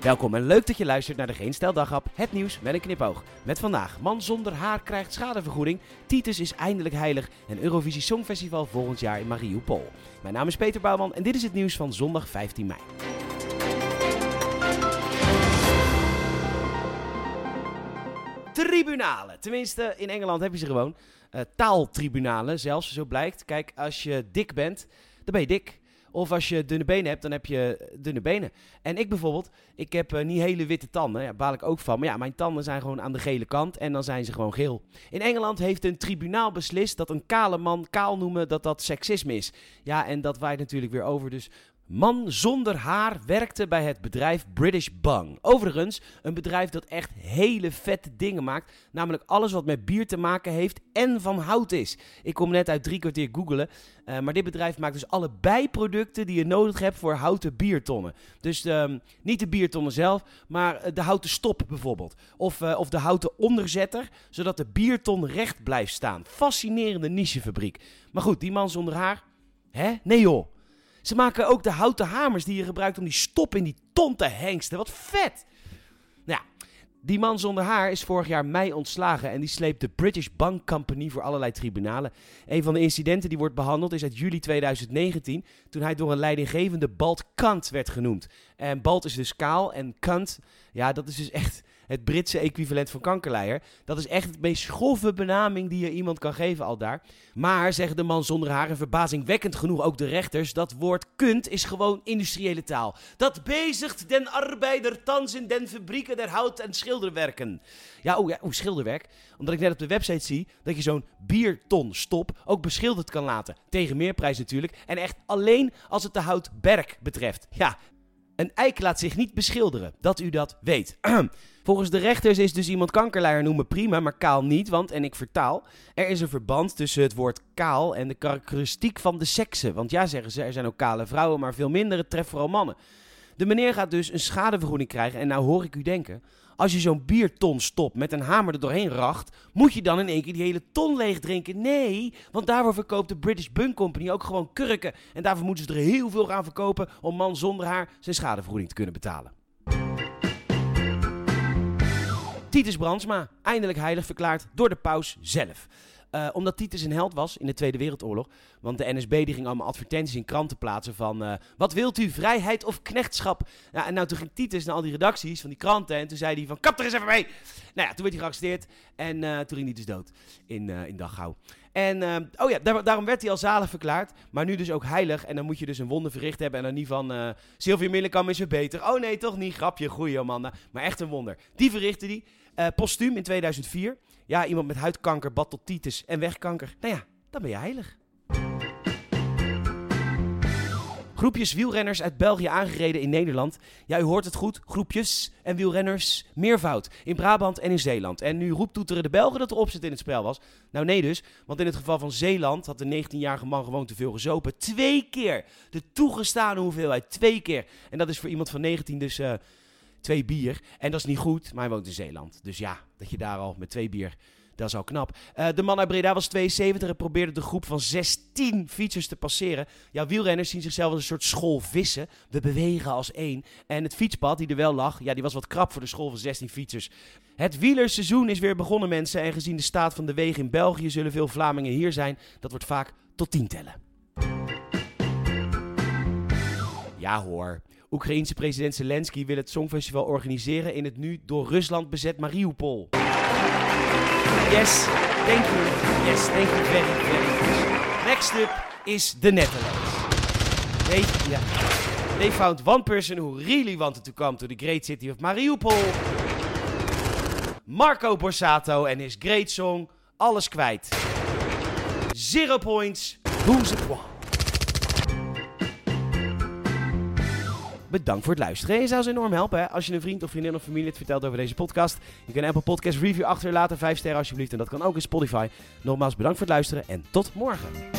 Welkom en leuk dat je luistert naar de Geen Stel het nieuws met een knipoog. Met vandaag, man zonder haar krijgt schadevergoeding, Titus is eindelijk heilig en Eurovisie Songfestival volgend jaar in Mariupol. Mijn naam is Peter Bouwman en dit is het nieuws van zondag 15 mei. Tribunalen, tenminste in Engeland heb je ze gewoon. Uh, taaltribunalen zelfs, zo blijkt. Kijk, als je dik bent, dan ben je dik. Of als je dunne benen hebt, dan heb je dunne benen. En ik bijvoorbeeld, ik heb uh, niet hele witte tanden. Ja, baal ik ook van. Maar ja, mijn tanden zijn gewoon aan de gele kant en dan zijn ze gewoon geel. In Engeland heeft een tribunaal beslist dat een kale man kaal noemen dat dat seksisme is. Ja, en dat waait natuurlijk weer over. Dus Man zonder haar werkte bij het bedrijf British Bung. Overigens, een bedrijf dat echt hele vette dingen maakt. Namelijk alles wat met bier te maken heeft en van hout is. Ik kom net uit drie kwartier googelen. Uh, maar dit bedrijf maakt dus alle bijproducten die je nodig hebt voor houten biertonnen. Dus uh, niet de biertonnen zelf, maar eh, de houten stop bijvoorbeeld. Of, uh, of de houten onderzetter, zodat de bierton recht blijft staan. Fascinerende nichefabriek. Maar goed, die man zonder haar? Hè? Nee joh. Ze maken ook de houten hamers die je gebruikt om die stop in die ton te hengsten. Wat vet! Nou ja, die man zonder haar is vorig jaar mei ontslagen en die sleept de British Bank Company voor allerlei tribunalen. Een van de incidenten die wordt behandeld is uit juli 2019, toen hij door een leidinggevende Balt Kant werd genoemd. En Balt is dus kaal en Kant, ja, dat is dus echt het Britse equivalent van kankerleier. Dat is echt de meest schoffe benaming die je iemand kan geven al daar. Maar, zeggen de man zonder haar en verbazingwekkend genoeg ook de rechters, dat woord kunt is gewoon industriële taal. Dat bezigt den arbeider thans in den fabrieken der hout- en schilderwerken. Ja, oh ja, oh, schilderwerk. Omdat ik net op de website zie dat je zo'n bierton stop ook beschilderd kan laten. Tegen meerprijs natuurlijk. En echt alleen als het de houtberk betreft. Ja, een eik laat zich niet beschilderen, dat u dat weet. Volgens de rechters is dus iemand kankerleier noemen prima, maar kaal niet, want, en ik vertaal, er is een verband tussen het woord kaal en de karakteristiek van de seksen. Want ja, zeggen ze, er zijn ook kale vrouwen, maar veel minder, het treft vooral mannen. De meneer gaat dus een schadevergoeding krijgen en nou hoor ik u denken, als je zo'n bierton stopt met een hamer er doorheen racht, moet je dan in één keer die hele ton leeg drinken? Nee, want daarvoor verkoopt de British Bunk Company ook gewoon kurken. En daarvoor moeten ze er heel veel gaan verkopen om man zonder haar zijn schadevergoeding te kunnen betalen. Titus Brandsma, eindelijk heilig verklaard door de paus zelf. Uh, omdat Titus een held was in de Tweede Wereldoorlog. Want de NSB die ging allemaal advertenties in kranten plaatsen van... Uh, wat wilt u, vrijheid of knechtschap? En nou toen ging Titus naar al die redacties van die kranten... en toen zei hij van, kap er eens even mee! Nou ja, toen werd hij gearresteerd en uh, toen ging hij dus dood in, in Dachau. En oh ja, daar, daarom werd hij al zalig verklaard. Maar nu dus ook heilig. En dan moet je dus een wonder verricht hebben. En dan niet van uh, Sylvia Millekam is weer beter. Oh nee, toch niet. Grapje, goeie Amanda. Maar echt een wonder. Die verrichtte. Uh, postuum in 2004. Ja, iemand met huidkanker, batteltitis en wegkanker. Nou ja, dan ben je heilig. Groepjes wielrenners uit België aangereden in Nederland. Ja, u hoort het goed. Groepjes en wielrenners meervoud. In Brabant en in Zeeland. En nu roept toeteren de Belgen dat er opzet in het spel was. Nou nee dus, want in het geval van Zeeland had de 19-jarige man gewoon te veel gezopen. Twee keer de toegestane hoeveelheid. Twee keer. En dat is voor iemand van 19 dus... Uh, twee bier. En dat is niet goed, maar hij woont in Zeeland. Dus ja, dat je daar al met twee bier dat is al knap. Uh, de man uit Breda was 72 en probeerde de groep van 16 fietsers te passeren. Ja, wielrenners zien zichzelf als een soort school vissen. We bewegen als één. En het fietspad die er wel lag, ja, die was wat krap voor de school van 16 fietsers. Het wielerseizoen is weer begonnen, mensen. En gezien de staat van de wegen in België zullen veel Vlamingen hier zijn. Dat wordt vaak tot 10 tellen. Ja hoor. Oekraïense president Zelensky wil het Songfestival organiseren in het nu door Rusland bezet Mariupol. Yes, thank you. Yes, thank you very, very much. Next up is the Netherlands. They, yeah. they found one person who really wanted to come to the great city of Mariupol. Marco Borsato en his great song Alles kwijt. Zero points, who's it one? Bedankt voor het luisteren. Je zou ze enorm helpen als je een vriend of vriendin of familie het vertelt over deze podcast. Je kan een Apple Podcast review achterlaten, 5 sterren alsjeblieft. En dat kan ook in Spotify. Nogmaals bedankt voor het luisteren en tot morgen.